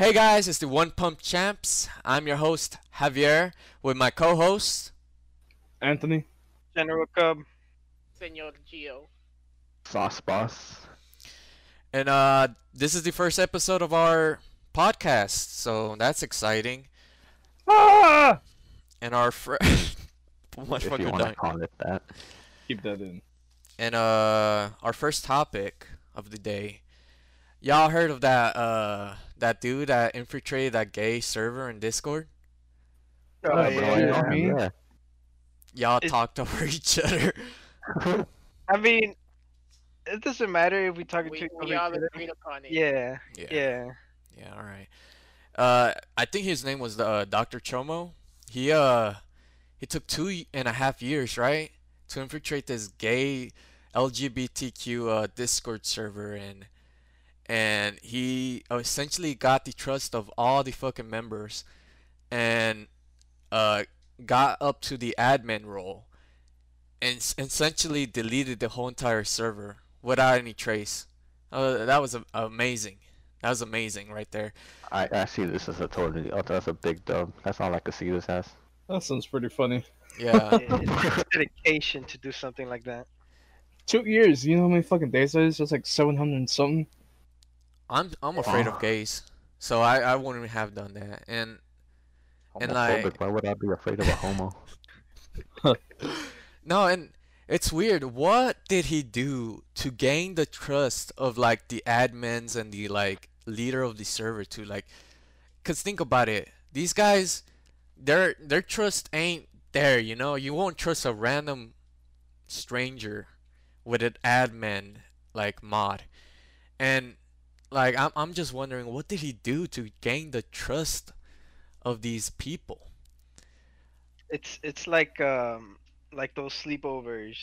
Hey guys, it's the One Pump Champs. I'm your host, Javier, with my co host. Anthony. General Cub. Senor Gio. Sauce Boss. And uh, this is the first episode of our podcast, so that's exciting. Ah! And our fr- much if you want to dying. call it that. Keep that in. And uh, our first topic of the day. Y'all heard of that uh that dude that infiltrated that gay server in Discord? Oh, Oh, yeah. yeah. yeah. Y'all It- talked over each other. I mean, it doesn't matter if we talk We, to we each all other. agreed upon it. Yeah, Yeah. yeah. Yeah, all right. Uh, I think his name was uh, Dr. Chomo. He uh, he took two y- and a half years, right, to infiltrate this gay LGBTQ uh, Discord server, and and he essentially got the trust of all the fucking members, and uh, got up to the admin role, and essentially deleted the whole entire server without any trace. Uh, that was a- amazing. That was amazing right there. I, I see this as a totally. Oh, that's a big dub. That's all I could see this as. That sounds pretty funny. Yeah. It's dedication to do something like that. Two years. You know how many fucking days that is? That's like 700 and something. I'm I'm afraid of Oh. gays. So I, I wouldn't have done that. And And, like- Why would I be afraid of a homo? no, and it's weird. What did he do to gain the trust of like the admins and the like leader of the server to like cuz think about it. These guys their their trust ain't there, you know? You won't trust a random stranger with an admin like mod. And like I'm I'm just wondering what did he do to gain the trust of these people? It's it's like um like those sleepovers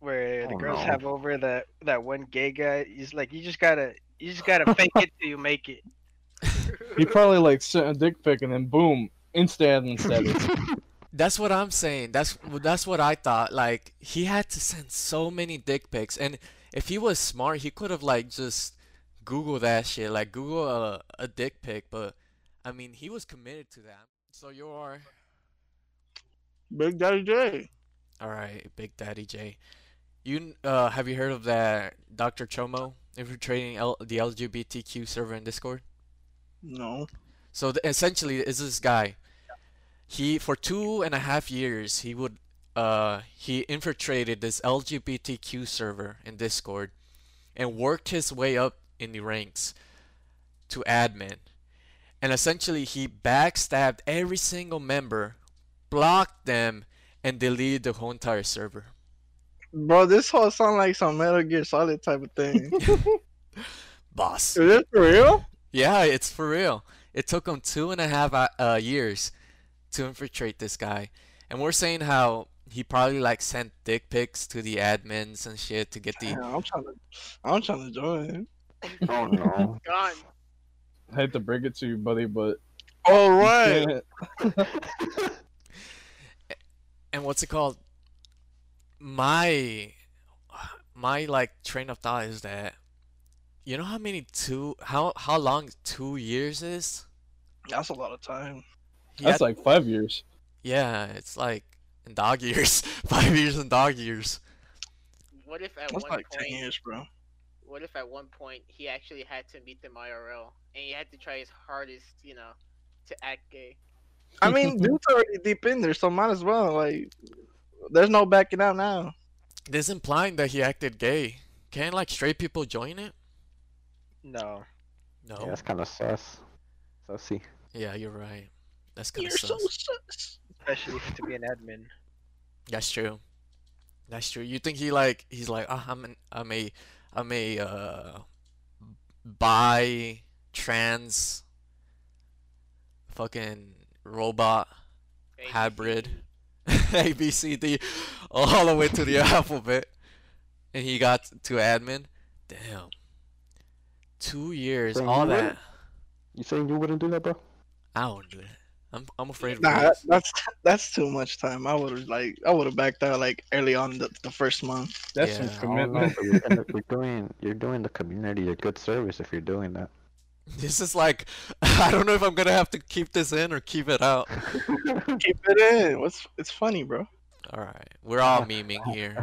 where the Oh, girls no. have over that that one gay guy. He's like you just gotta you just gotta fake it till you make it. He probably like sent a dick pic and then boom, instant admin status. That's what I'm saying. That's that's what I thought. Like he had to send so many dick pics, and if he was smart, he could have like just Google that shit, like Google a a dick pic. But I mean, he was committed to that. So you are Big Daddy J. all right, Big Daddy J. You uh have you heard of that Dr. Chomo infiltrating L- the LGBTQ server in Discord? No. So th- essentially, is this guy? He for two and a half years he would uh he infiltrated this LGBTQ server in Discord, and worked his way up in the ranks to admin, and essentially he backstabbed every single member, blocked them, and deleted the whole entire server. Bro, this whole sound like some Metal Gear Solid type of thing. Boss. Is this for real? Yeah, it's for real. It took him two and a half uh, uh, years to infiltrate this guy, and we're saying how he probably like sent dick pics to the admins and shit to get the. Damn, I'm trying to, I'm trying to join. Oh no. Gone. I hate to break it to you, buddy, but All you right. can't- And what's it called? My, my like train of thought is that, you know how many two how how long two years is? That's a lot of time. He that's had- like five years. yeah, it's like in dog years, five years in dog years. What if at That's one like point? ten years, bro. What if at one point he actually had to meet them IRL and he had to try his hardest, you know, to act gay? I mean, dude's already deep in there, so might as well. Like, there's no backing out now. This implying that he acted gay. Can like straight people join it? No. No. Yeah, that's kind of sus. Sussy. Yeah, you're right. That's kind of sus. You're of so sus. sus. Especially to be an admin. That's true. That's true. You think he like he's like ah, I'm an I'm a I'm a uh bi trans fucking robot ABCD. hybrid A B C D all the way to the alphabet and he got to admin. Damn. Two years, So all that. wouldn't- You saying you wouldn't do that, bro? I don't do that. I'm I'm afraid of Nah, that, that's that's too much time. I would have like, I would have backed out like early on the, the first month. That's Yeah. some I know, commitment. you're, you're doing you're doing the community a good service if you're doing that. This is like I don't know if I'm gonna have to keep this in or keep it out. Keep it in. What's it's funny, bro. All right, we're all memeing here.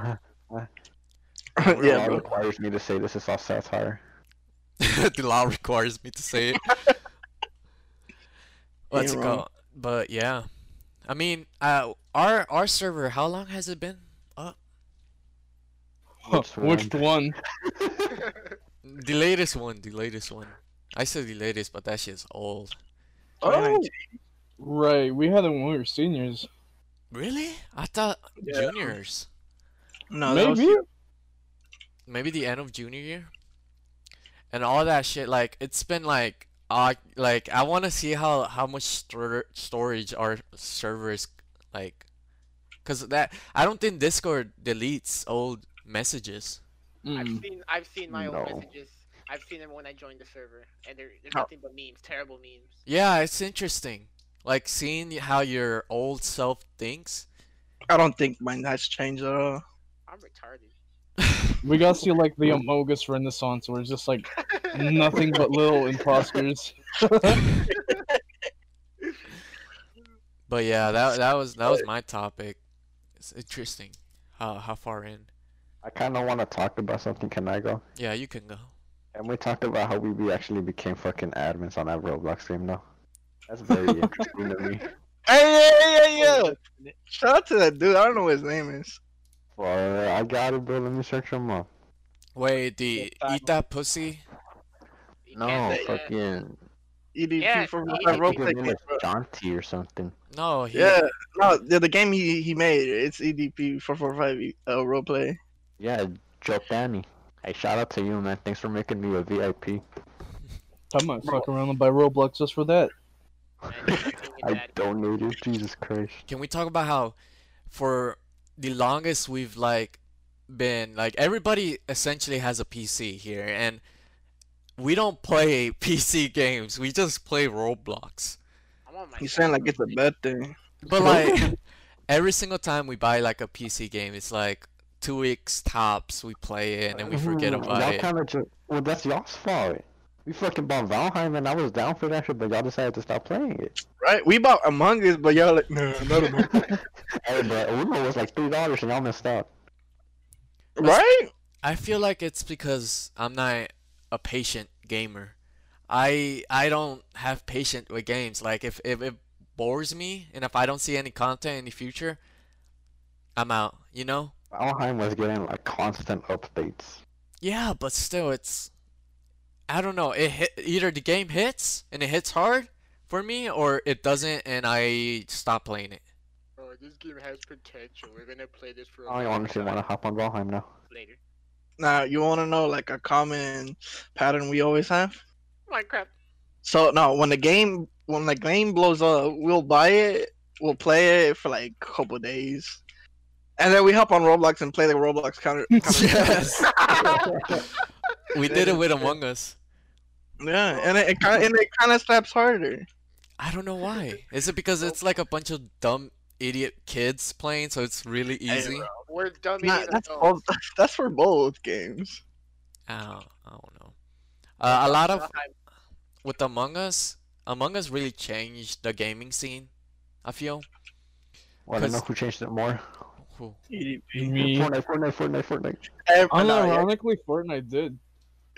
The yeah, law requires me to say this is all satire. the law requires me to say it. Let's Ain't go. Wrong. But yeah, I mean, uh, our our server. How long has it been up? Which Which one? The latest one. The latest one. I said the latest, but that shit's old. Oh, Right, we had it when we were seniors. Really? I thought Yeah. juniors. no, that was- Maybe. Maybe the end of junior year. And all that shit. Like it's been like. Uh, like I want to see how how much stor- storage our servers like, cause that I don't think Discord deletes old messages. I've Mm. seen I've seen my old messages. I've seen them when I joined the server, and they're, they're Oh. nothing but memes, terrible memes. Yeah, it's interesting. Like seeing how your old self thinks. I don't think mine has changed at all. I'm retarded. We got to see like the Amogus Renaissance, where it's just like nothing but little imposters. But yeah, that that was that was my topic. It's interesting. How how far in? I kind of want to talk about something. Can I go? Yeah, you can go. And we talked about how we actually became fucking admins on that Roblox game, though. That's very interesting to me. Hey, yeah, yeah, yeah. Shout out to that dude. I don't know what his name is. Well, I got it, bro. Let me search him up. Wait, the eat that pussy? No, can't say that. fucking. EDP Yeah, for he- I my role think play his game, is bro. John T or something. No, he, Yeah, no, the, the game he, he made, it's E EDP four four five uh, role play. Yeah, Joe Danny. Hey, shout out to you, man. Thanks for making me a VIP. I might fuck around and buy Roblox just for that. Man, you're making me I donated. Jesus Christ. Can we talk about how for the longest we've like been like everybody essentially has a PC here and we don't play PC games. We just play Roblox. I'm on my He's saying like it's a bad thing. But like every single time we buy like a PC game, it's like two weeks tops we play it and then we forget about y'all it. kind of just. Well, that's y'all's fault. We fucking bought Valheim and I was down for that shit, but y'all decided to stop playing it. Right? We bought Among Us, but y'all like, no, not Among Us. Hey, but Uno was like three dollars and y'all missed out. right? I feel like it's because I'm not a patient gamer. I I don't have patience with games. Like if, if it bores me and if I don't see any content in the future, I'm out, you know? Valheim was getting like constant updates. Yeah, but still it's I don't know. It hit either the game hits and it hits hard for me or it doesn't and I stop playing it. Oh, this game has potential. We're gonna play this for. a I honestly want to hop on Valheim now. later. Now, you want to know like a common pattern we always have? Minecraft. So no, when the game when the game blows up, we'll buy it, we'll play it for like a couple days, and then we hop on Roblox and play the Roblox counter. counter Yes. We did it with Among Us. Yeah, and it, it kind and it kind of slaps harder. I don't know why. Is it because it's like a bunch of dumb idiot kids playing, so it's really easy? bro. We're dumb Nah, idiots that's adults. both, that's for both games. I don't, I don't know. Uh, a lot of with Among Us, Among Us really changed the gaming scene. I feel. Well, I don't know who changed it more. Who? Me. Fortnite, Fortnite, Fortnite, Fortnite. Ev- no. Unironically, Fortnite did.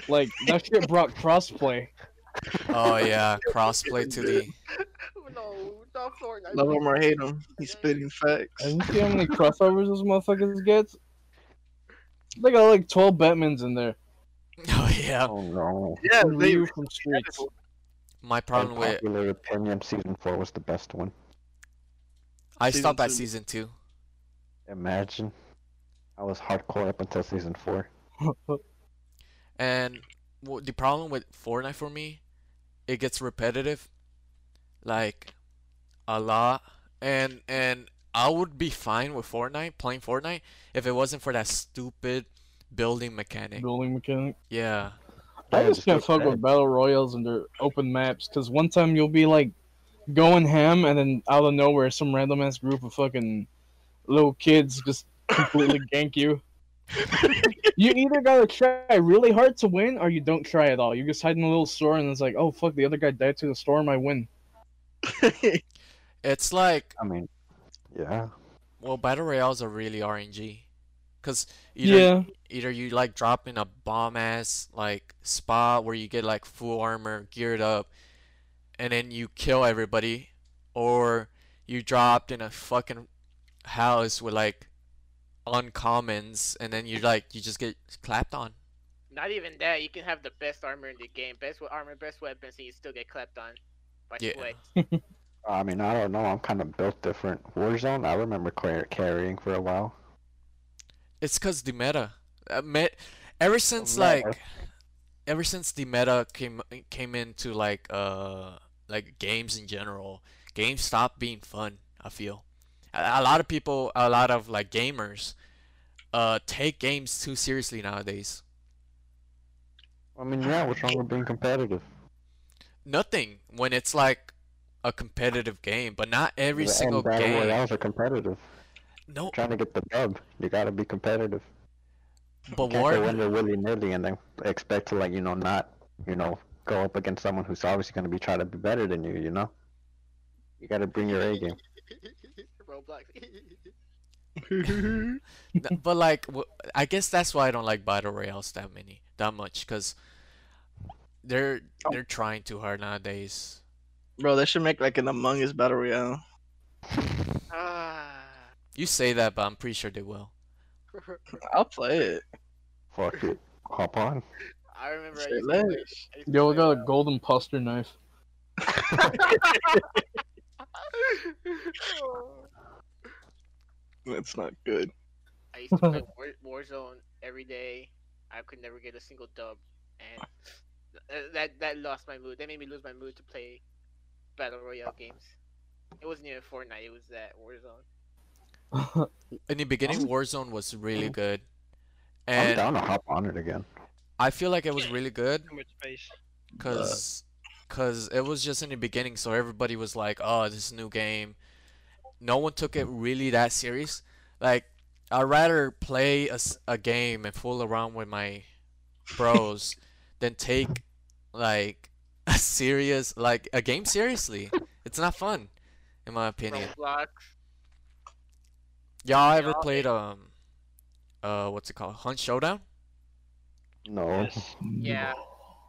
Like that shit brought crossplay. Oh yeah, crossplay to the. no, not Fortnite. Love him or hate him, he's spitting facts. And you see how many crossovers those motherfuckers gets? They got like 12 Batmans in there. Oh yeah. Oh no. Yeah, they Ryu from Streets. My problem with Popular opinion, season four was the best one. I Season stopped at two. season two. Imagine. I was hardcore up until season four. And w- the problem with Fortnite for me, it gets repetitive, like a lot. And and I would be fine with Fortnite playing Fortnite if it wasn't for that stupid building mechanic. Building mechanic. Yeah. I Yeah, just can't fuck with battle royals and their open maps because one time you'll be like going ham and then out of nowhere some random ass group of fucking little kids just completely gank you. You either gotta try really hard to win, or you don't try at all. You just hide in a little store, and it's like, oh fuck, the other guy died to the storm. I win. It's like I mean, yeah. well, battle royales are really RNG, cause either Yeah. either you like drop in a bomb ass like spot where you get like full armor geared up and then you kill everybody or you dropped in a fucking house with like uncommons and then you're like you just get clapped on Not even that. You can have the best armor in the game, best we- armor, best weapons, and you still get clapped on by Yeah. I mean, I don't know. I'm kind of built different. Warzone, I remember car- carrying for a while. it's cause the meta uh, met ever since meta. like ever since the meta came came into like uh like games in general games stopped being fun i feel a, a lot of people a lot of like gamers uh take games too seriously nowadays I mean, yeah. What's wrong with being competitive? nothing when it's like a competitive game but not every And single battle game royales are competitive. no Trying to get the dub, you gotta be competitive. but Can't war go in there willy nilly and then expect to like you know not you know go up against someone who's obviously gonna be trying to be better than you. You know. You gotta bring your A game. Roblox. N- but like I guess that's why i don't like battle royales that many that much because they're they're trying too hard nowadays Bro, they should make like an Among Us battle royale. ah. You say that, but I'm pretty sure they will. I'll play it. Fuck it. Hop on. I remember. I Say used to play- I used Yo, we got a uh, golden puster knife. That's not good. I used to play War, Warzone every day. I could never get a single dub, and uh, that that lost my mood. That made me lose my mood to play battle royale games. It wasn't even Fortnite. It was that Warzone. In the beginning, Warzone was really mm. good, And I'm and down to hop on it again. I feel like it was really good Too much space. because cause it was just in the beginning, so everybody was like, "Oh, this new game." No one took it really that serious. Like, I'd rather play a game and fool around with my bros than take like a serious like a game seriously. It's not fun, in my opinion. Roblox. Y'all ever Yeah. played um uh what's it called? Hunt Showdown? No. Yes. Yeah.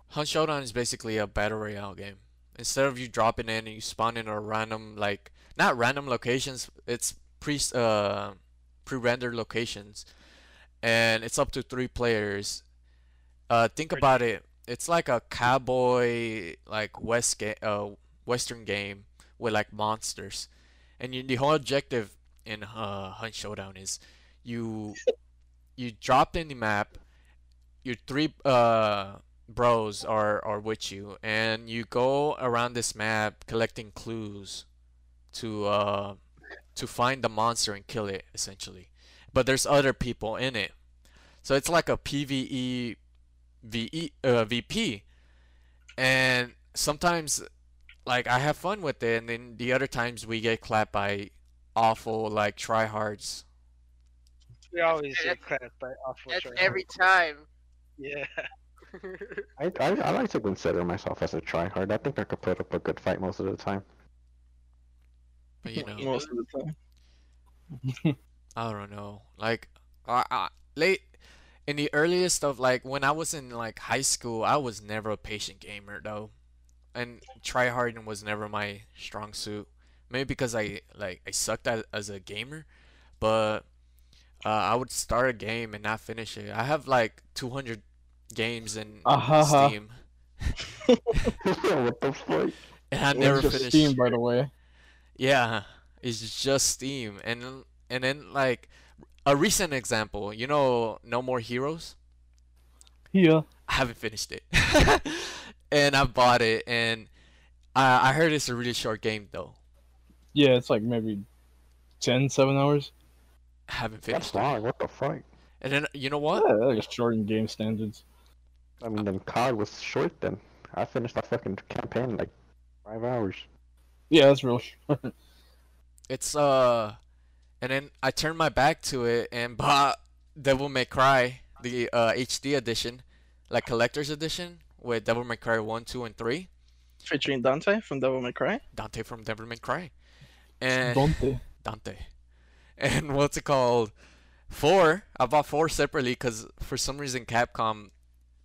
Hunt Showdown is basically a battle royale game. Instead of you dropping in and you spawn in a random like not random locations, it's pre uh pre-rendered locations, and it's up to three players. Uh, think about it. It's like a cowboy like west ga- uh western game with like monsters, and you, the whole objective in uh Hunt Showdown is you you drop in the map. Your three uh bros are are with you and you go around this map collecting clues to uh to find the monster and kill it essentially but there's other people in it so it's like a pve VE, uh, vp and sometimes like i have fun with it and then the other times we get clapped by awful like tryhards We always That's- get clapped by awful That's tryhard. every time. Yeah. I, I I like to consider myself as a tryhard. I think I could put up a good fight most of the time. but you know Most of the time. I don't know. Like, I, I, late in the earliest of like when I was in like high school, I was never a patient gamer though, and tryharding was never my strong suit. Maybe because I like I sucked at, as a gamer, but uh, I would start a game and not finish it. I have like 200 games in Ahaha. Steam, what the fuck? and I It's never just finished. Steam, by the way. Yeah, it's just Steam, and and then like a recent example, you know, No More Heroes. Yeah. I haven't finished it, and I bought it, and I I heard it's a really short game though. Yeah, it's like maybe 10, 7 hours. I haven't That's finished it, long. What the fuck? and then you know what? Yeah, what? like short in game standards. I mean, then COD was short. Then I finished that fucking campaign in like five hours. Yeah, that's real short. It's uh, and then I turned my back to it and bought Devil May Cry, the uh, HD edition, like collector's edition with Devil May Cry 1, 2, and 3. Featuring Dante from Devil May Cry. Dante from Devil May Cry. And Dante. Dante. And what's it called? Four. I bought four separately because for some reason Capcom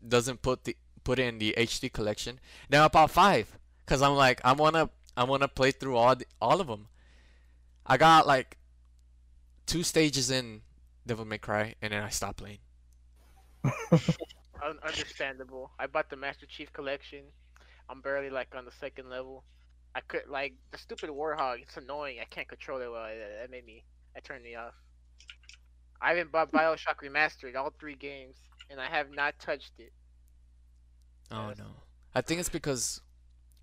doesn't put the put in the HD collection. Now I bought five because I'm like I wanna I wanna play through all the, all of them. I got like two stages in Devil May Cry and then I stopped playing. Un- understandable. I bought the Master Chief collection. I'm barely like on the second level. I could like the stupid Warthog. It's annoying. I can't control it well. That, made me. I turned me off. I haven't bought Bioshock Remastered, all three games, and I have not touched it. Oh Yes. no. I think it's because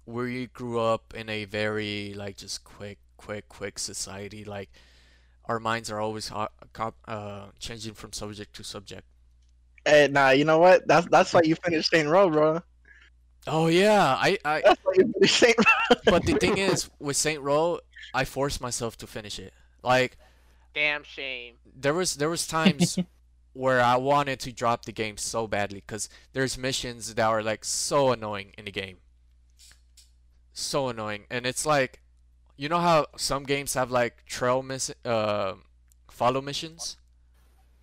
we grew up in a very like just quick, quick, quick society. Like our minds are always ho- uh changing from subject to subject. Hey, nah, you know what? That's that's why you finished Saint Row, bro. Oh yeah, I I That's why you finished Saint Row. but the thing is with Saint Row, I forced myself to finish it. Like Damn shame. there was there was times where I wanted to drop the game so badly because there's missions that are like so annoying in the game. So annoying, and it's like, you know how some games have like trail miss uh follow missions.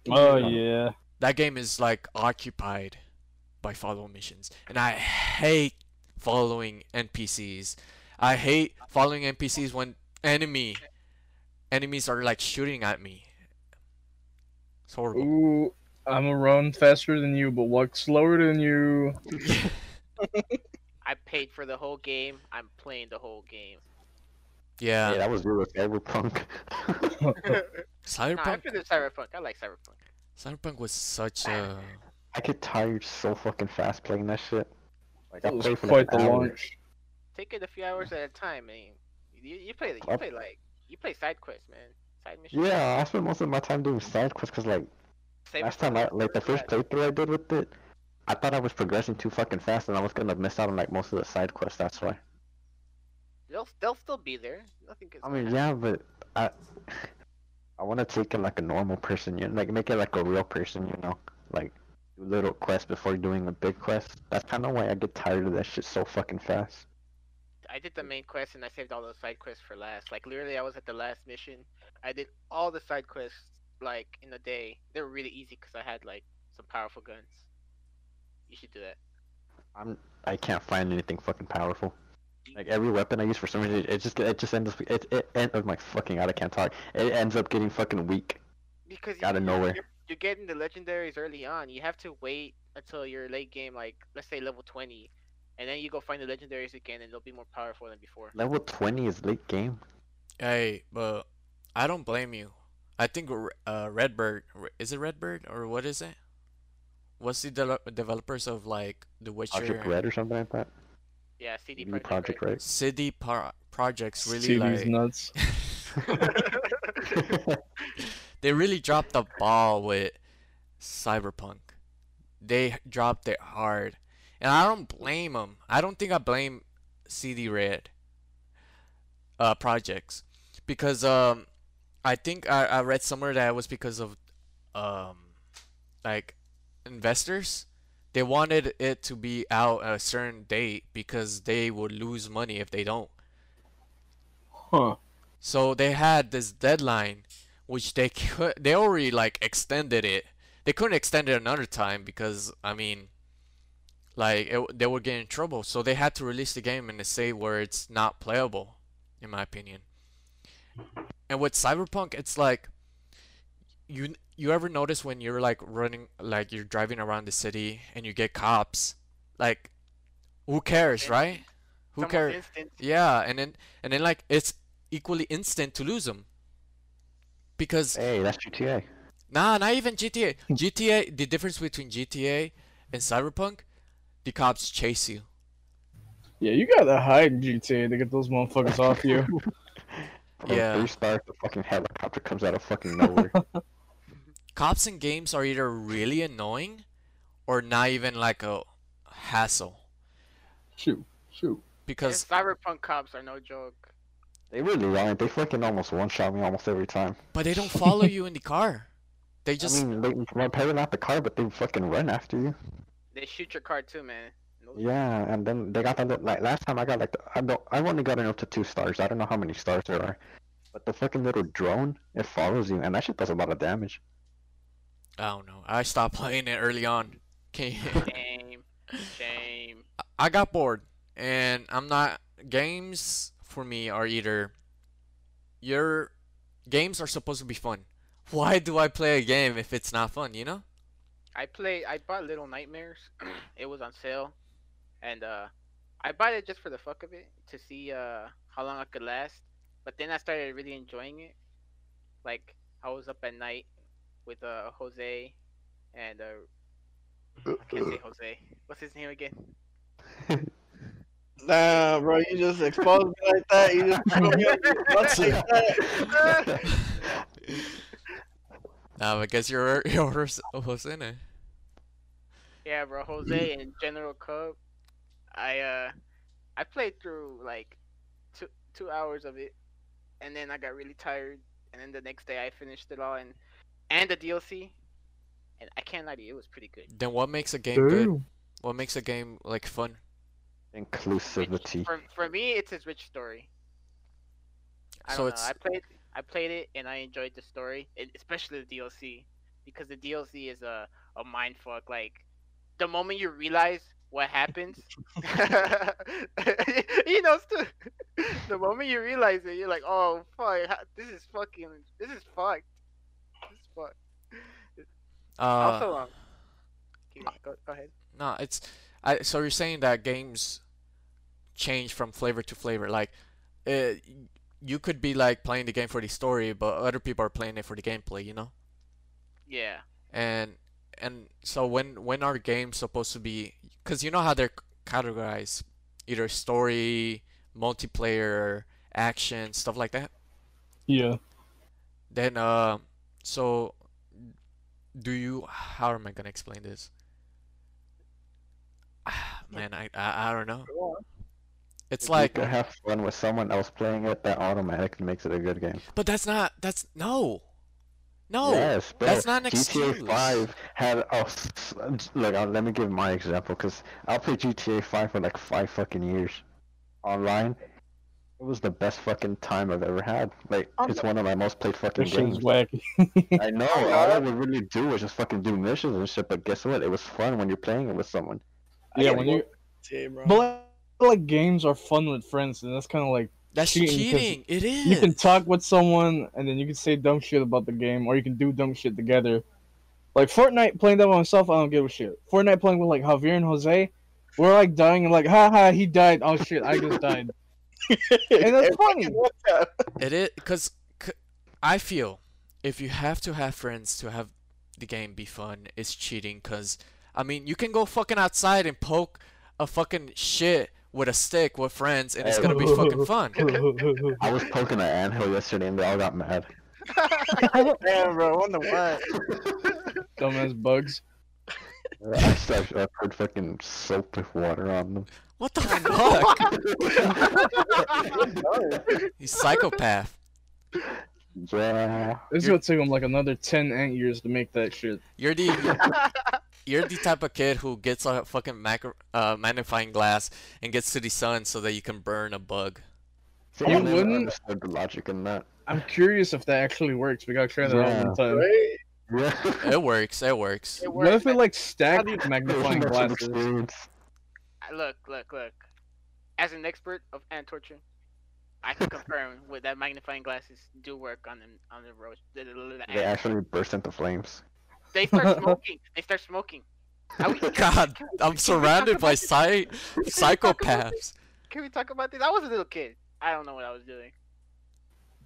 Oh yeah. That game is like occupied by follow missions, and I hate following NPCs. I hate following NPCs when enemy enemies are like shooting at me. It's horrible. Ooh, I'm a run faster than you, but walk slower than you. I paid for the whole game. I'm playing the whole game. Yeah, Yeah, that was weird with Cyberpunk. nah, I Cyberpunk. finished Cyberpunk. I like Cyberpunk. Cyberpunk was such a. I get tired so fucking fast playing that shit. Like I was play for quite like the hours. launch. Take it a few hours at a time, man. You, you play you play like you play side quests, man. Side missions. Yeah, I spend most of my time doing side quests because like Save last time I like the first playthrough I did with it, I thought I was progressing too fucking fast and I was gonna miss out on like most of the side quests. That's why. They'll they'll still be there. Nothing. I mean, yeah, but I I want to take it like a normal person, you know, like make it like a real person, you know, like do little quests before doing a big quest. That's kind of why I get tired of that shit so fucking fast. I did the main quest and I saved all the side quests for last. Like literally, I was at the last mission. I did all the side quests like in a day. They were really easy because I had like some powerful guns. You should do that. I'm I can't find anything fucking powerful. Like every weapon I use for some reason, it just it just ends up it it ends oh my fucking out. I can't talk. It ends up getting fucking weak. Because Out of nowhere. You're, you're getting the legendaries early on. You have to wait until your late game, like let's say level 20, and then you go find the legendaries again, and they'll be more powerful than before. Level 20 is late game. Hey, but I don't blame you. I think uh, Redbird is it Redbird or what is it? What's the de- developers of like The Witcher? Project Red or something like that. Yeah, CD New Projekt Project Red. Red. CD Pro- projects really CD's like nuts. they really dropped the ball with Cyberpunk. They dropped it hard, and I don't blame them. I don't think I blame CD Red uh, projects because um I think I, I read somewhere that it was because of um like investors. They wanted it to be out at a certain date because they would lose money if they don't. Huh. So they had this deadline, which they could they already like extended it. They couldn't extend it another time because I mean, like it, they would get in trouble. So they had to release the game in a state where it's not playable, in my opinion. And with Cyberpunk, it's like you you ever notice when you're like running like you're driving around the city and you get cops, like who cares, right? Who It's cares? instant. Yeah, and then and then like it's equally instant to lose them. Because hey, that's GTA. nah, not even GTA. GTA, the difference between GTA and Cyberpunk, the cops chase you. Yeah, you gotta hide in GTA to get those motherfuckers off you. Yeah. Three stars, the fucking helicopter comes out of fucking nowhere. Cops in games are either really annoying or not even like a hassle. Shoot, shoot. Because Yeah, Cyberpunk cops are no joke. they really aren't. They fucking almost one shot me almost every time. but they don't follow you in the car. They just I mean, they repair not the car, but they fucking run after you. They shoot your car too, man. No- Yeah, and then they got the little, like last time I got like the, I don't I've only gotten up to two stars. I don't know how many stars there are, but the fucking little drone it follows you, and that shit does a lot of damage. I don't know. I stopped playing it early on. Can Shame. Shame. I got bored, and I'm not. Games for me are either your games are supposed to be fun. Why do I play a game if it's not fun? You know? I play. I bought Little Nightmares. it was on sale, and uh, I bought it just for the fuck of it to see uh how long I could last. But then I started really enjoying it. Like I was up at night with uh Jose, and uh I can't say Jose. What's his name again? Nah, bro, you just exposed me like that. You just put me on the spot like that. Nah, I guess you're you're Josene. Yeah, bro, Jose and General Cub. I uh, I played through like two two hours of it, and then I got really tired, and then the next day I finished it all and and the DLC, and I can't lie to you, it was pretty good. Then what makes a game good? What makes a game like fun? Inclusivity. For for me, it's his rich story. I So don't it's- know. I played I played it and I enjoyed the story, and especially the DLC, because the DLC is a a mind fuck. Like the moment you realize what happens, you know, the moment you realize it, you're like, oh fuck, this is fucking, this is fucked. This is fucked. Uh, also, um, go, go ahead. No, it's I. So you're saying that games change from flavor to flavor. Like, uh, you could be like playing the game for the story, but other people are playing it for the gameplay. You know. Yeah. And and so when when are games supposed to be? Because you know how they're categorized, either story, multiplayer, action, stuff like that. Yeah. Then uh, so do you? How am I gonna explain this? Man, I I, I don't know. It's If like, you can have fun with someone else playing it, that automatically makes it a good game. but that's not. That's no, no. yes, bro. that's not an GTA excuse. 5 had oh, s- look. uh, Let me give my example, cause I'll play GTA 5 for like five fucking years, online. It was the best fucking time I've ever had. Like, it's one of my most played fucking This shit's games. wacky. I know. All I would really do was just fucking do missions and shit. But guess what? It was fun when you're playing it with someone. Yeah, when you Yeah, bro. but like, like games are fun with friends, and that's kind of like That's cheating 'cause cheating. It is. you can talk with someone, and then you can say dumb shit about the game, or you can do dumb shit together. Like Fortnite playing that by myself, I don't give a shit. Fortnite playing with like Javier and Jose, we're like dying and like, haha, he died. Oh shit, I just died. and that's funny. It is because I feel if you have to have friends to have the game be fun, it's cheating. Because I mean, you can go fucking outside and poke a fucking shit with a stick with friends, and it's gonna be fucking fun. I was poking at Anthill yesterday and they all got mad. Damn, bro. Wonder why. Dumbass bugs. I started, I put fucking soap with water on them. What the fuck? You psychopath. Yeah. It's gonna take them like another ten ant years to make that shit. You're the you're the type of kid who gets a fucking macro, uh, magnifying glass and gets to the sun so that you can burn a bug. See, You I never wouldn't- understood the logic in that. I'm curious if that actually works. We gotta try that out Yeah. one time. Right? Yeah. It works. It works. It What if works. we like stack magnifying glasses? Look, look, look. As an expert of ant torture, I can confirm with that magnifying glasses do work on them on the road. The, the, the They actually burst into flames. They start smoking. They start smoking. Are God, I'm surrounded by psy- psychopaths. Can we talk about this? I was a little kid. I don't know what I was doing.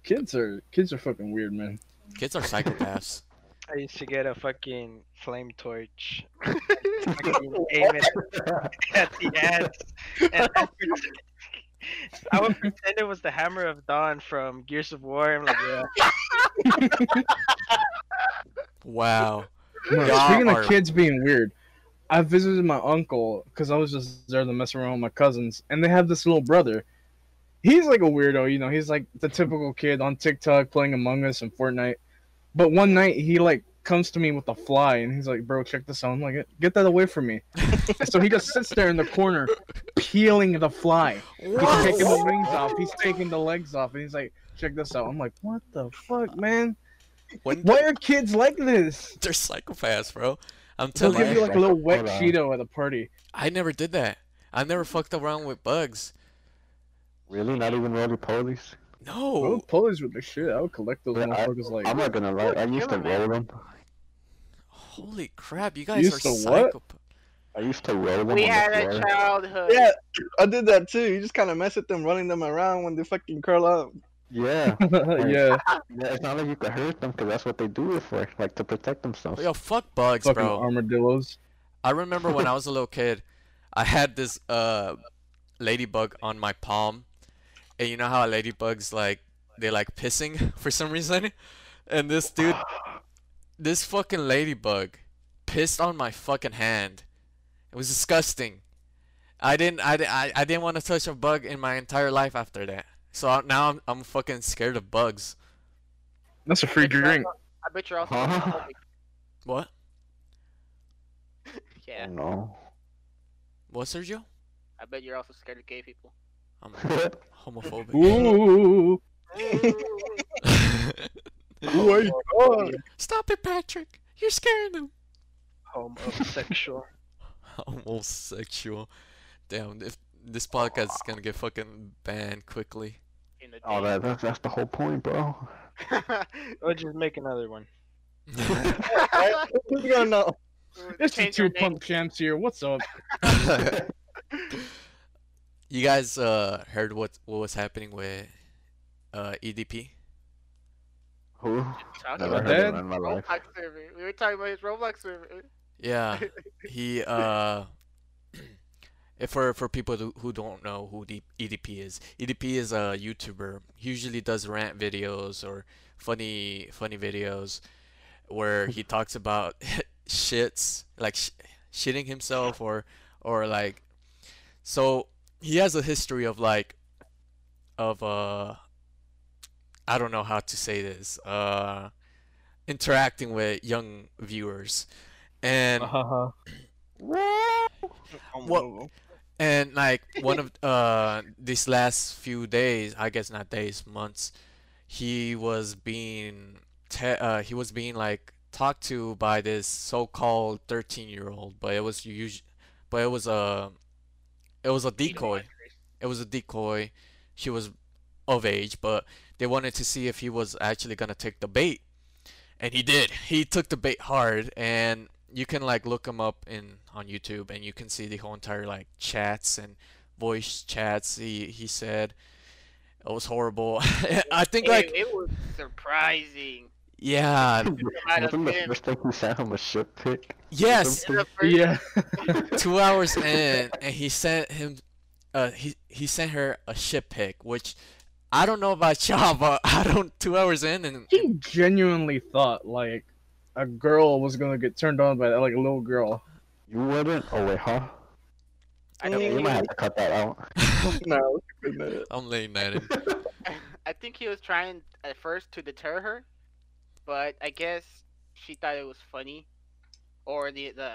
Kids are kids are fucking weird, man. Kids are psychopaths. I used to get a fucking flame torch, fucking aim it at the ants, and I, pretend, I would pretend it was the hammer of dawn from Gears of War. I'm like, yeah, Wow. No, Y'all speaking are- of kids being weird, I visited my uncle because I was just there to mess around with my cousins, and they have this little brother. He's like a weirdo, you know. He's like the typical kid on TikTok playing Among Us and Fortnite. But one night he like comes to me with a fly, and he's like, "Bro, check this out." I'm like, "Get that away from me!" so he just sits there in the corner, peeling the fly. He's taking the wings off. He's taking the legs off, and he's like, "Check this out." I'm like, "What the fuck, man? When Why are kids like this?" they're psychopaths, bro. I'm They'll telling give you, you like a little wet Cheeto at a party. I never did that. I never fucked around with bugs. Really? Not even roly polies? No. polies with the shit. I would collect those Yeah, I, like. I'm not gonna lie. I used to roll them. Holy crap, you guys Used are to what? psychopaths. I used to roll them we on had the a childhood. Yeah, I did that too. You just kind of mess with them, running them around when they fucking curl up. Yeah. yeah, yeah. It's not like you could hurt them because that's what they do it for, like to protect themselves. Yo, fuck bugs, fucking bro. armadillos. I remember when I was a little kid, I had this uh ladybug on my palm, and you know how ladybugs like they like pissing for some reason, and this dude, this fucking ladybug, pissed on my fucking hand. It was disgusting. I didn't I, di- I, I didn't want to touch a bug in my entire life after that. So I- now I'm I'm fucking scared of bugs. That's a free drink. I bet you're also Huh? What? Yeah, Oh, no. What, Sergio? I bet you're also scared of gay people. I'm homophobic. Ooh. Who are you? Oh, Stop it, Patrick! You're scaring them. Homosexual. Homosexual. Damn, if this podcast is gonna get fucking banned quickly. In the Oh, that, that's, that's the whole point, bro. Let's just make another one. who's gonna know? It's the two name. punk champs here. What's up? you guys uh heard what what was happening with uh EDP? Who? Talking Never about that? heard of it in my life. Roblox server. We were talking about his Roblox server. Yeah, he uh. If for for people who, who don't know who the EDP is, EDP is a YouTuber. He usually does rant videos or funny funny videos where he talks about shits like sh- shitting himself or or like so he has a history of like of uh I don't know how to say this uh interacting with young viewers and Uh-huh. What- and like one of uh these last few days, I guess not days, months, he was being te- uh he was being like talked to by this so-called 13-year-old, but it was us- but it was a it was a decoy. It was a decoy. She was of age, but they wanted to see if he was actually gonna take the bait. And he did. He took the bait hard and you can like look him up in on YouTube and you can see the whole entire like chats and voice chats he he said it was horrible. I think It, like it was surprising. yeah, Might have Wasn't the first thing he sent him a shit pic? yes, In the first- Yeah. 2 hours in and he sent him uh he he sent her a ship pic which I don't know about y'all but I don't 2 hours in and he genuinely thought like a girl was gonna get turned on by that, like a little girl. You wouldn't? Oh wait, huh? I Yeah, think, you might have to cut that out. No, no. I'm laying that in. I think he was trying at first to deter her, but I guess she thought it was funny, or the the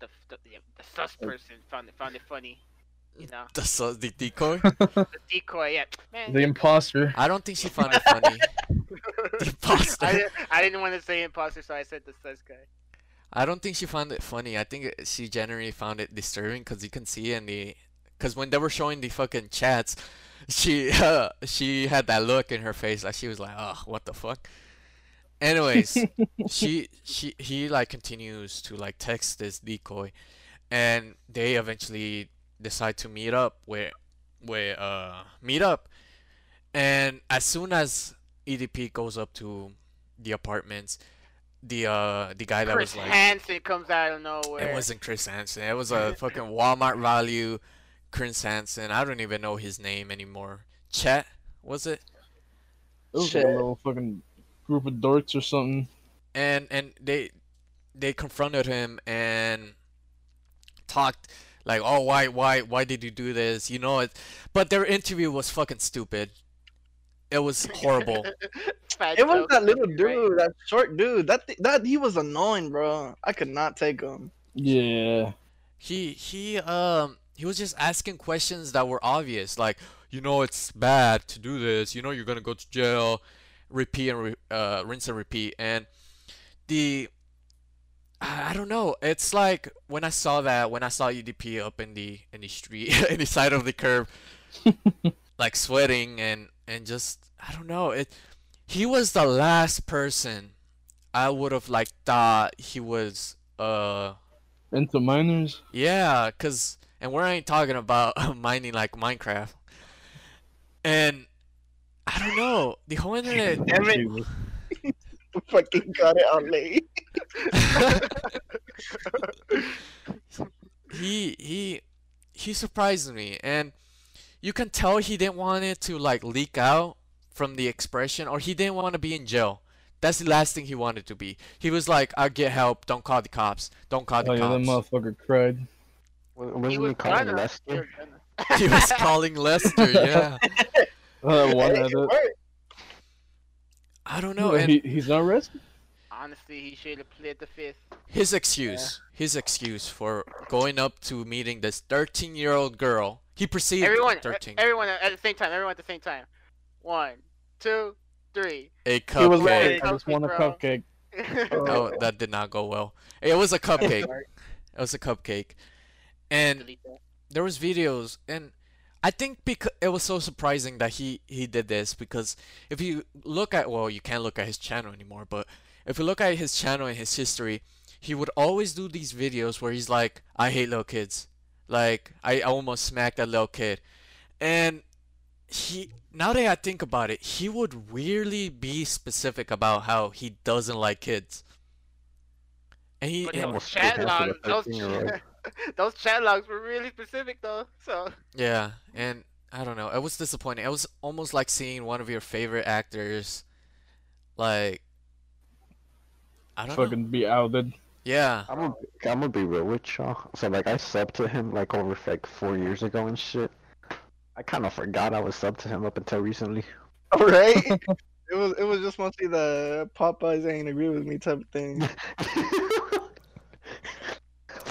the the, the, the sus person found it found it funny. You know, The, so- the decoy? the decoy. Yeah, man. The imposter. I don't think she found it funny. The imposter. I, didn't, I didn't want to say imposter, so I said the sus guy. I don't think she found it funny. I think she generally found it disturbing because you can see in the, because when they were showing the fucking chats, she uh, she had that look in her face like she was like, oh, what the fuck. Anyways, she she he like continues to like text this decoy, and they eventually decide to meet up where where uh meet up, and as soon as EDP goes up to the apartments, the uh the guy that Chris was like Hansen comes out of nowhere. it wasn't Chris Hansen. It was a fucking Walmart value Chris Hansen. I don't even know his name anymore. Chet was it? It was like Shit. a little fucking group of dorks or something. And and they they confronted him and talked like, "Oh, why why why did you do this?" You know it. But their interview was fucking stupid. It was horrible. It was that little right? dude, that short dude. That th- that he was annoying, bro. I could not take him. Yeah. He he um he was just asking questions that were obvious, like you know it's bad to do this. You know you're gonna go to jail. Repeat and re uh, rinse and repeat. And the I I don't know. It's like when I saw that when I saw EDP up in the in the street in the side of the curb, like sweating and and just I don't know. It he was the last person I would have like thought he was uh Into miners. yeah, cause and we're ain't talking about mining like Minecraft. And I don't know, the whole internet. Damn it. Fucking got it out late. he he he surprised me, and you can tell he didn't want it to like leak out from the expression, or he didn't want to be in jail. That's the last thing he wanted to be. He was like, "I'll get help. Don't call the cops. Don't call the Oh yeah, that cops." motherfucker cried. Wasn't He he, was calling gonna- Lester? he was calling Lester. Yeah, Uh, one Hey, it it. I don't know. No, And he, he's not arrested. Honestly, he should have played the fifth. His excuse, his excuse for going up to meeting this 13-year-old girl. He perceived Everyone, e- 13 everyone at the same time. Everyone at the same time. One, two, three. a cupcake. He was cupcake. like, I just want a Cupcake, cupcake. Oh, that did not go well. It was a cupcake. It was a cupcake, and there was videos, and I think because it was so surprising that he he did this because if you look at well, you can't look at his channel anymore, but if you look at his channel and his history, he would always do these videos where he's like, "I hate little kids," like I almost smacked that little kid, and he now that I think about it, he would weirdly be specific about how he doesn't like kids. And he, But and- those almost chat spoke after the logs, those, 13-year-old. those chat logs were really specific though. So Yeah, and I don't know. It was disappointing. It was almost like seeing one of your favorite actors, like I don't know. Fucking be outed. Yeah, I'm gonna, I'm gonna be real with y'all. So like I subbed to him like over like four years ago and shit. I kind of forgot I was subbed to him up until recently. All right. it was it was just mostly the Popeyes ain't agree with me type of thing.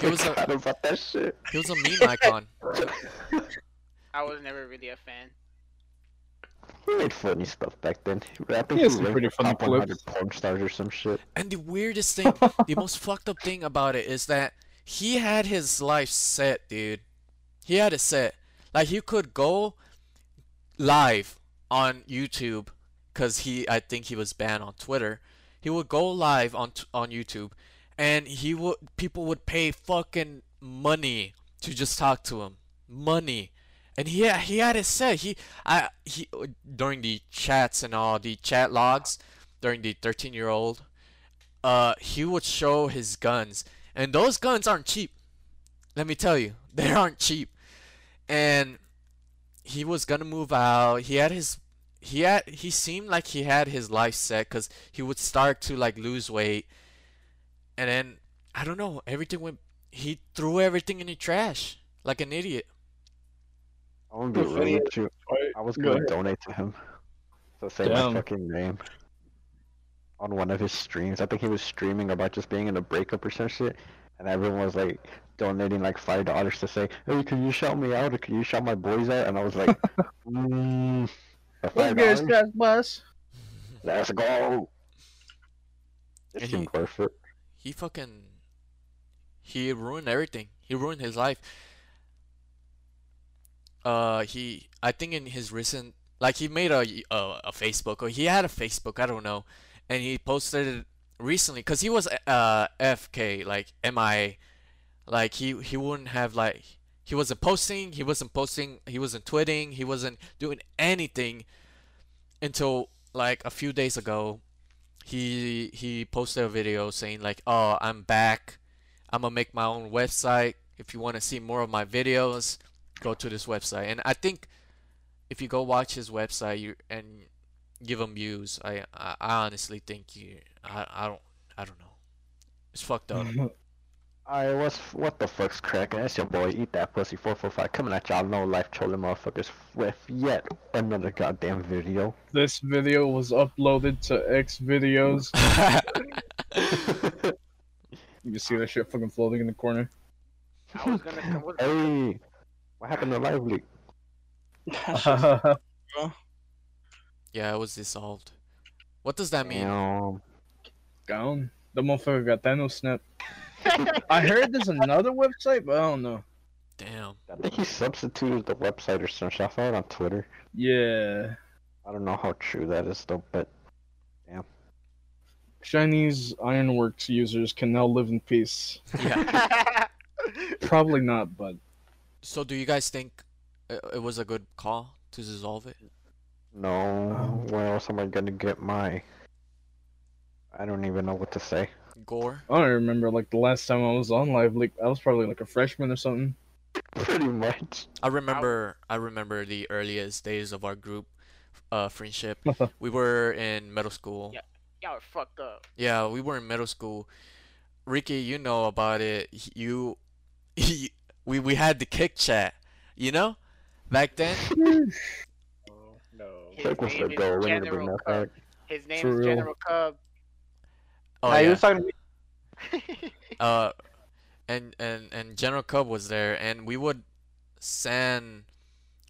He was a- forgot about that shit. he was a meme icon. I was never really a fan. He made funny stuff back then. I think He has he some ranked pretty funny top 100 clips. porn stars or some shit. And the weirdest thing, the most fucked up thing about it is that he had his life set, dude. He had it set. Like he could go live on YouTube cuz he I think he was banned on Twitter. He would go live on on YouTube and he would people would pay fucking money to just talk to him. Money. And he he had it set. He I he during the chats and all the chat logs during the 13 year old uh he would show his guns. And those guns aren't cheap. Let me tell you they aren't cheap. And he was gonna move out. He had his he had he seemed like he had his life set because he would start to like lose weight. And then i don't know everything went he threw everything in the trash like an idiot I'm gonna be Funny real with you. I was gonna ahead. donate to him. So say Damn. my fucking name. On one of his streams. I think he was streaming about just being in a breakup or some shit. And everyone was like donating like five dollars to say, Hey, can you shout me out or can you shout my boys out? And I was like, mm, for five dollars? bus. Let's go. It And seemed he- worth it. he fucking he ruined everything. He ruined his life. Uh, he I think in his recent like he made a a, a Facebook or he had a Facebook I don't know, and he posted it recently because he was uh FK like MIA, like he he wouldn't have like he wasn't posting he wasn't posting he wasn't tweeting he wasn't doing anything until like a few days ago. He he posted a video saying like oh i'm back. I'm gonna make my own website if you want to see more of my videos go to this website and i think if you go watch his website you and give him views i i, I honestly think you I, I don't i don't know it's fucked up I I was what the fuck's cracking? That's your boy, eat that pussy 445 coming at y'all no life trolling motherfuckers with yet another goddamn video. This video was uploaded to X videos. You can see that shit fucking floating in the corner. I was gonna come with hey, what happened to LiveLeak? yeah, it was dissolved. What does that mean? Damn. Down. The motherfucker got Thanos snap. I heard there's another website, but I don't know. Damn. I think he substituted the website or something. I saw it on Twitter. Yeah. I don't know how true that is though, but damn. Chinese ironworks users can now live in peace. Yeah. Probably not, but So do you guys think it, it was a good call to dissolve it? no. Where else am I gonna get my? I don't even know what to say. Gore? I don't remember like the last time I was on live like I was probably like a freshman or something. Pretty much. I remember I remember the earliest days of our group uh friendship. we were in middle school. Yeah. Y'all are fucked up. Yeah, we were in middle school. Ricky, you know about it. He- You, he, we we had the Kik chat, you know, back then. Oh, no. His Take us to name go. is We bring General that Cub. back. His name For is. General Cub. Oh Nah, yeah. talking. Uh, and and and General Cub was there, and we would send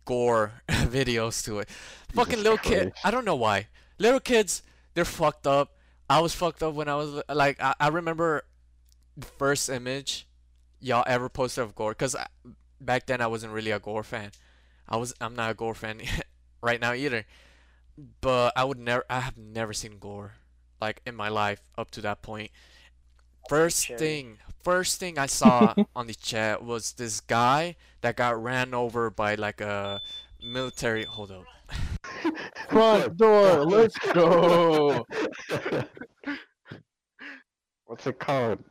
gore videos to it. Fucking Jesus little kid. I don't know why. Little kids, they're fucked up. I was fucked up when I was like I, I remember the first image y'all ever posted of gore because back then I wasn't really a gore fan. I was I'm not a gore fan right now either. But I would never I have never seen gore like in my life up to that point. First cherry. thing first thing I saw on the chat was this guy that got ran over by like a military hold up. Front door, let's go. What's it called?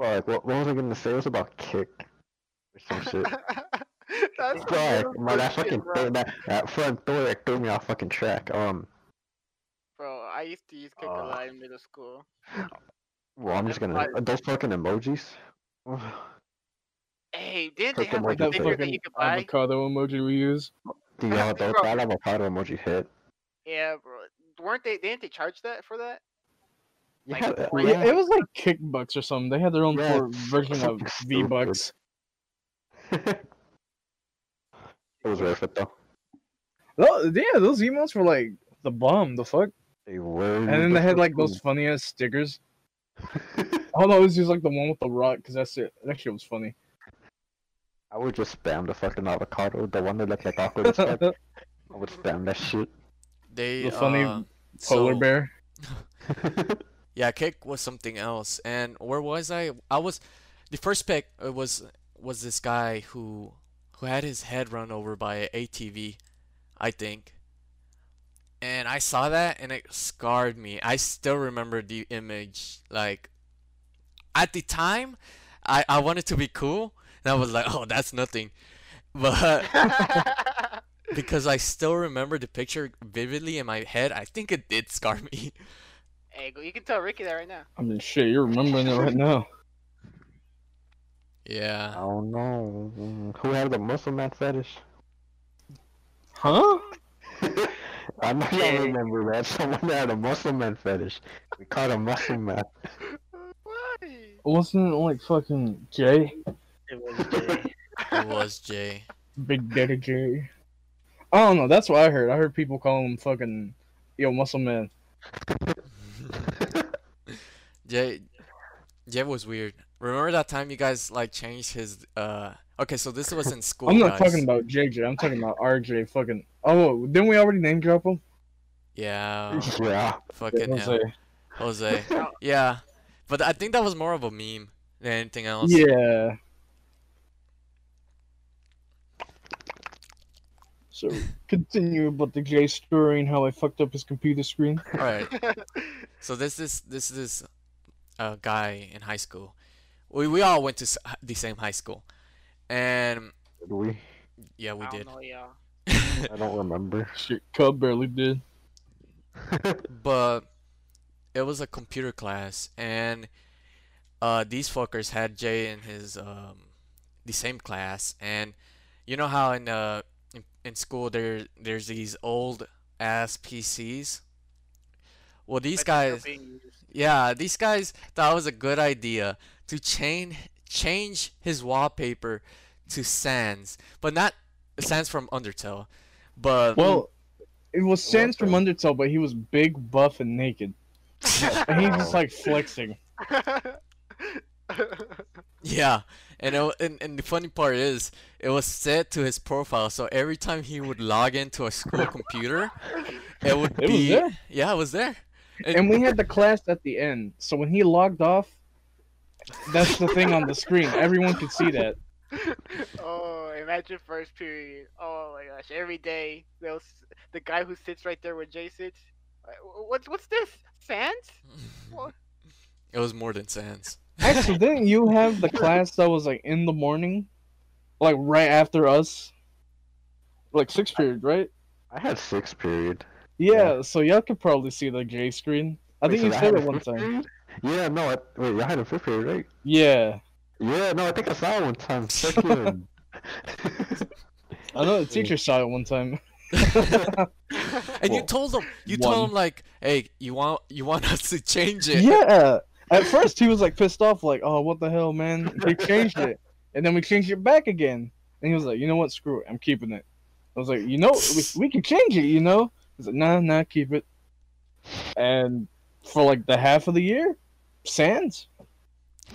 Fuck, what, what was I gonna say? It was about Kik or some shit. That's Fuck, my that fucking thing, that, that front door that threw me off fucking track. Um, Bro, I used to use Kik a Uh. lot in middle school. well, I'm just gonna Like- those fucking emojis. Hey, didn't they Click have them like like that this. stickers that fucking you could buy? avocado emoji we use. The uh, those, Bro. that avocado emoji hit. Yeah, bro. Weren't they? Didn't they charge that for that? Like, Yeah, the Yeah, it was like Kickbucks or something. They had their own Yeah, version of V. Bucks. it was worth it though. Oh, yeah, those emotes were like the bomb. The fuck. They were. And then they had like those funny ass stickers. Oh no, it was just like the one with the rock because that's it. That shit was funny. I would just spam the fucking avocado, the one that looked like awkward as fuck. I would spam that shit. They The funny uh, Polar so- bear. Yeah, Kik was something else. And where was I? I was the first pick uh, was was this guy who who had his head run over by an ATV, I think. And I saw that and it scarred me. I still remember the image. Like at the time, I I wanted to be cool and I was like, "Oh, that's nothing." But because I still remember the picture vividly in my head, I think it did scar me. hey, you can tell Ricky that right now. I mean, shit, you're remembering it right now. Yeah. I don't know. Who had the muscle man fetish? Huh? I know Yeah. y'all remember that. Someone had a muscle man fetish. We called him muscle man. Why? Wasn't it like fucking Jay? It was Jay. It was Jay. Big Daddy Jay. I don't know. That's what I heard. I heard people call him fucking Yo Muscle Man. Jay Jay was weird. Remember that time you guys like changed his uh okay, so this was in school. I'm not guys. talking about JJ. I'm talking about RJ. Fucking. Oh, didn't we already name drop him? Yeah. yeah. Fucking hell. Jose. Jose. Yeah. But I think that was more of a meme than anything else. Yeah. So continue about the Jay story and how I fucked up his computer screen. Alright. So this is this is a guy in high school. We we all went to the same high school. And Did we? yeah, we I did. don't know, y'all. I don't remember. Shit, Cub barely did. but it was a computer class and uh, these fuckers had Jay in his um, the same class, and you know how in uh in, in school there there's these old ass PCs. Well, these But guys, yeah, these guys thought it was a good idea to chain change his wallpaper to Sans, but not Sans from Undertale, but Well, it was Sans from What Undertale, but he was big, buff, and naked. And he's just like flexing. Yeah, and, it, and and the funny part is, it was set to his profile, so every time he would log into a school computer, it would It was be there. yeah, it was there. And we had the class at the end, so when he logged off, that's the thing on the screen. Everyone could see that. oh, imagine first period. Oh my gosh, every day they'll the guy who sits right there where Jay sits. uh, What's what's this? Sans? What? It was more than Sans. Actually, didn't you have the class that was like in the morning, like right after us, like sixth period, right? I had six period. Yeah, so y'all could probably see the J screen. I Wait, think so you I said had it one time. period? Yeah, no, I, wait, I had a fifth period, right? Yeah, Yeah, no, I think I saw it one time. Fucking. I know the teacher saw it one time. And you told him, you one. told him like, hey, you want you want us to change it? Yeah. At first, he was like pissed off, like, "Oh, what the hell, man? We changed it, and then we changed it back again." And he was like, "You know what? Screw it. I'm keeping it." I was like, "You know, we, we can change it. You know?" He's like, "Nah, nah, keep it." And for like the half of the year, Sans.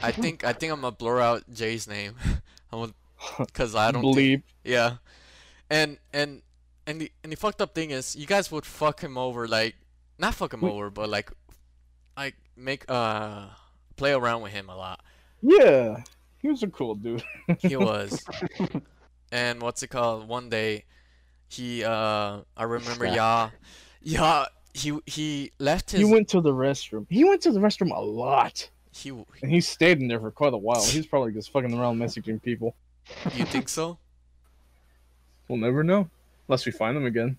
I think I think I'm gonna blur out Jay's name. I'm gonna, cause I don't Bleep. Yeah, and and and the and the fucked up thing is, you guys would fuck him over, like not fuck him We- over, but like make uh play around with him a lot. Yeah, he was a cool dude. He was, and what's it called? One day, he uh I remember yeah, yeah he he left his He went to the restroom. He went to the restroom a lot, he and he stayed in there for quite a while. He's probably just fucking around messaging people. you think so? We'll never know, unless we find him again.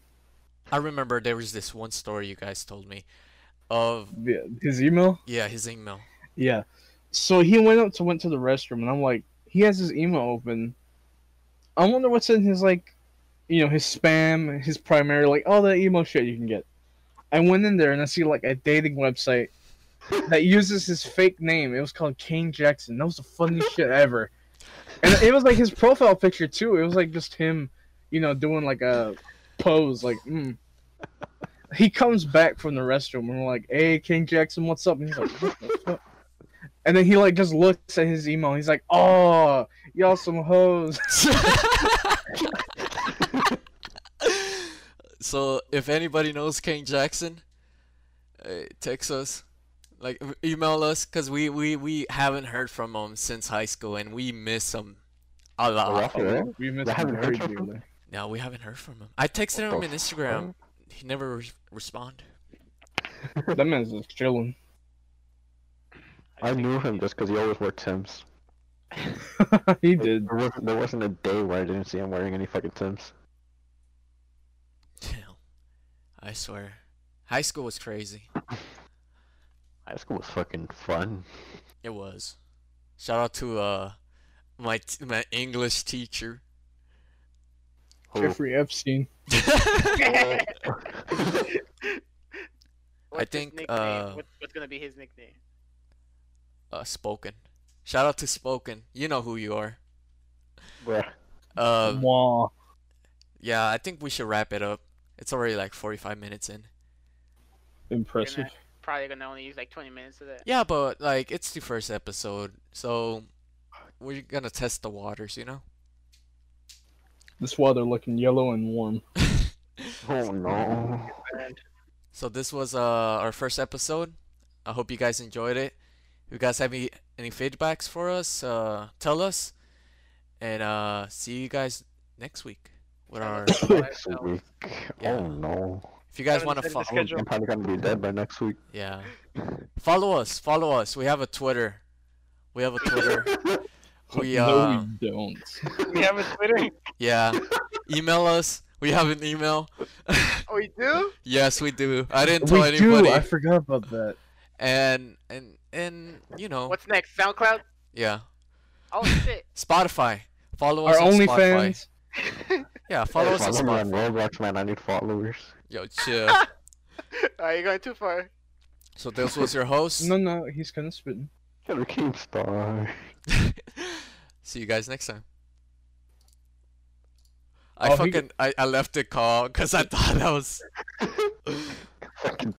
I remember there was this one story you guys told me of Yeah, his email. yeah his email. Yeah. So he went up to went to the restroom, and I'm like, he has his email open. I wonder what's in his like, you know, his spam, his primary, like all the email shit you can get. I went in there and I see like a dating website that uses his fake name. It was called Kane Jackson. That was the funniest shit ever. And it was like his profile picture too. It was like just him, you know, doing like a pose, like. Mm. He comes back from the restroom and we're like, "Hey, King Jackson, what's up?" And he's like, "What the fuck?" And then he like just looks at his email. He's like, "Oh, y'all some hoes." so if anybody knows Kane Jackson, uh, text us, like email us, cause we we we haven't heard from him since high school, and we miss him a lot. Oh, we miss I him haven't heard from him. No, we haven't heard from him. I texted him on in the Instagram. He never re- respond. That man's just chilling. I knew him just because he always wore Tims. he did. There wasn't, there wasn't a day where I didn't see him wearing any fucking Tims. I swear, high school was crazy. High school was fucking fun. It was. Shout out to uh my t- my English teacher. Who- Jeffrey Epstein. I think, uh, What, what's gonna be his nickname? uh, Spoken. Shout out to Spoken. You know who you are. Bruh. Uh, Wah. yeah, I think we should wrap it up. It's already like 45 minutes in. Impressive. Probably gonna only use like 20 minutes of that. Yeah, but like it's the first episode, so we're gonna test the waters, you know. This water looking yellow and warm. Oh no. So this was uh our first episode. I hope you guys enjoyed it. If you guys have any any feedbacks for us, uh tell us. And uh see you guys next week with our us about Next ourselves. week. Yeah. Oh no. if you guys want to follow. I'm probably gonna be dead by next week. yeah. Follow us, follow us. We have a Twitter. We have a Twitter. We uh no, we don't. We have a Twitter. yeah. Email us. We have an email. Oh, we do? yes, we do. I didn't tell We anybody. do. I forgot about that. and and and you know, What's next? SoundCloud? yeah, Oh shit. Spotify. Follow Our us on Spotify. OnlyFans. Yeah, follow us on Follow me on Spotify. Roblox, man. I need followers. Yo, chill. Are you going too far? So this was your host. No, no, he's kind of spitting. Killer Keemstar. See you guys next time. I oh, fucking I, I left the call because I thought that was fucking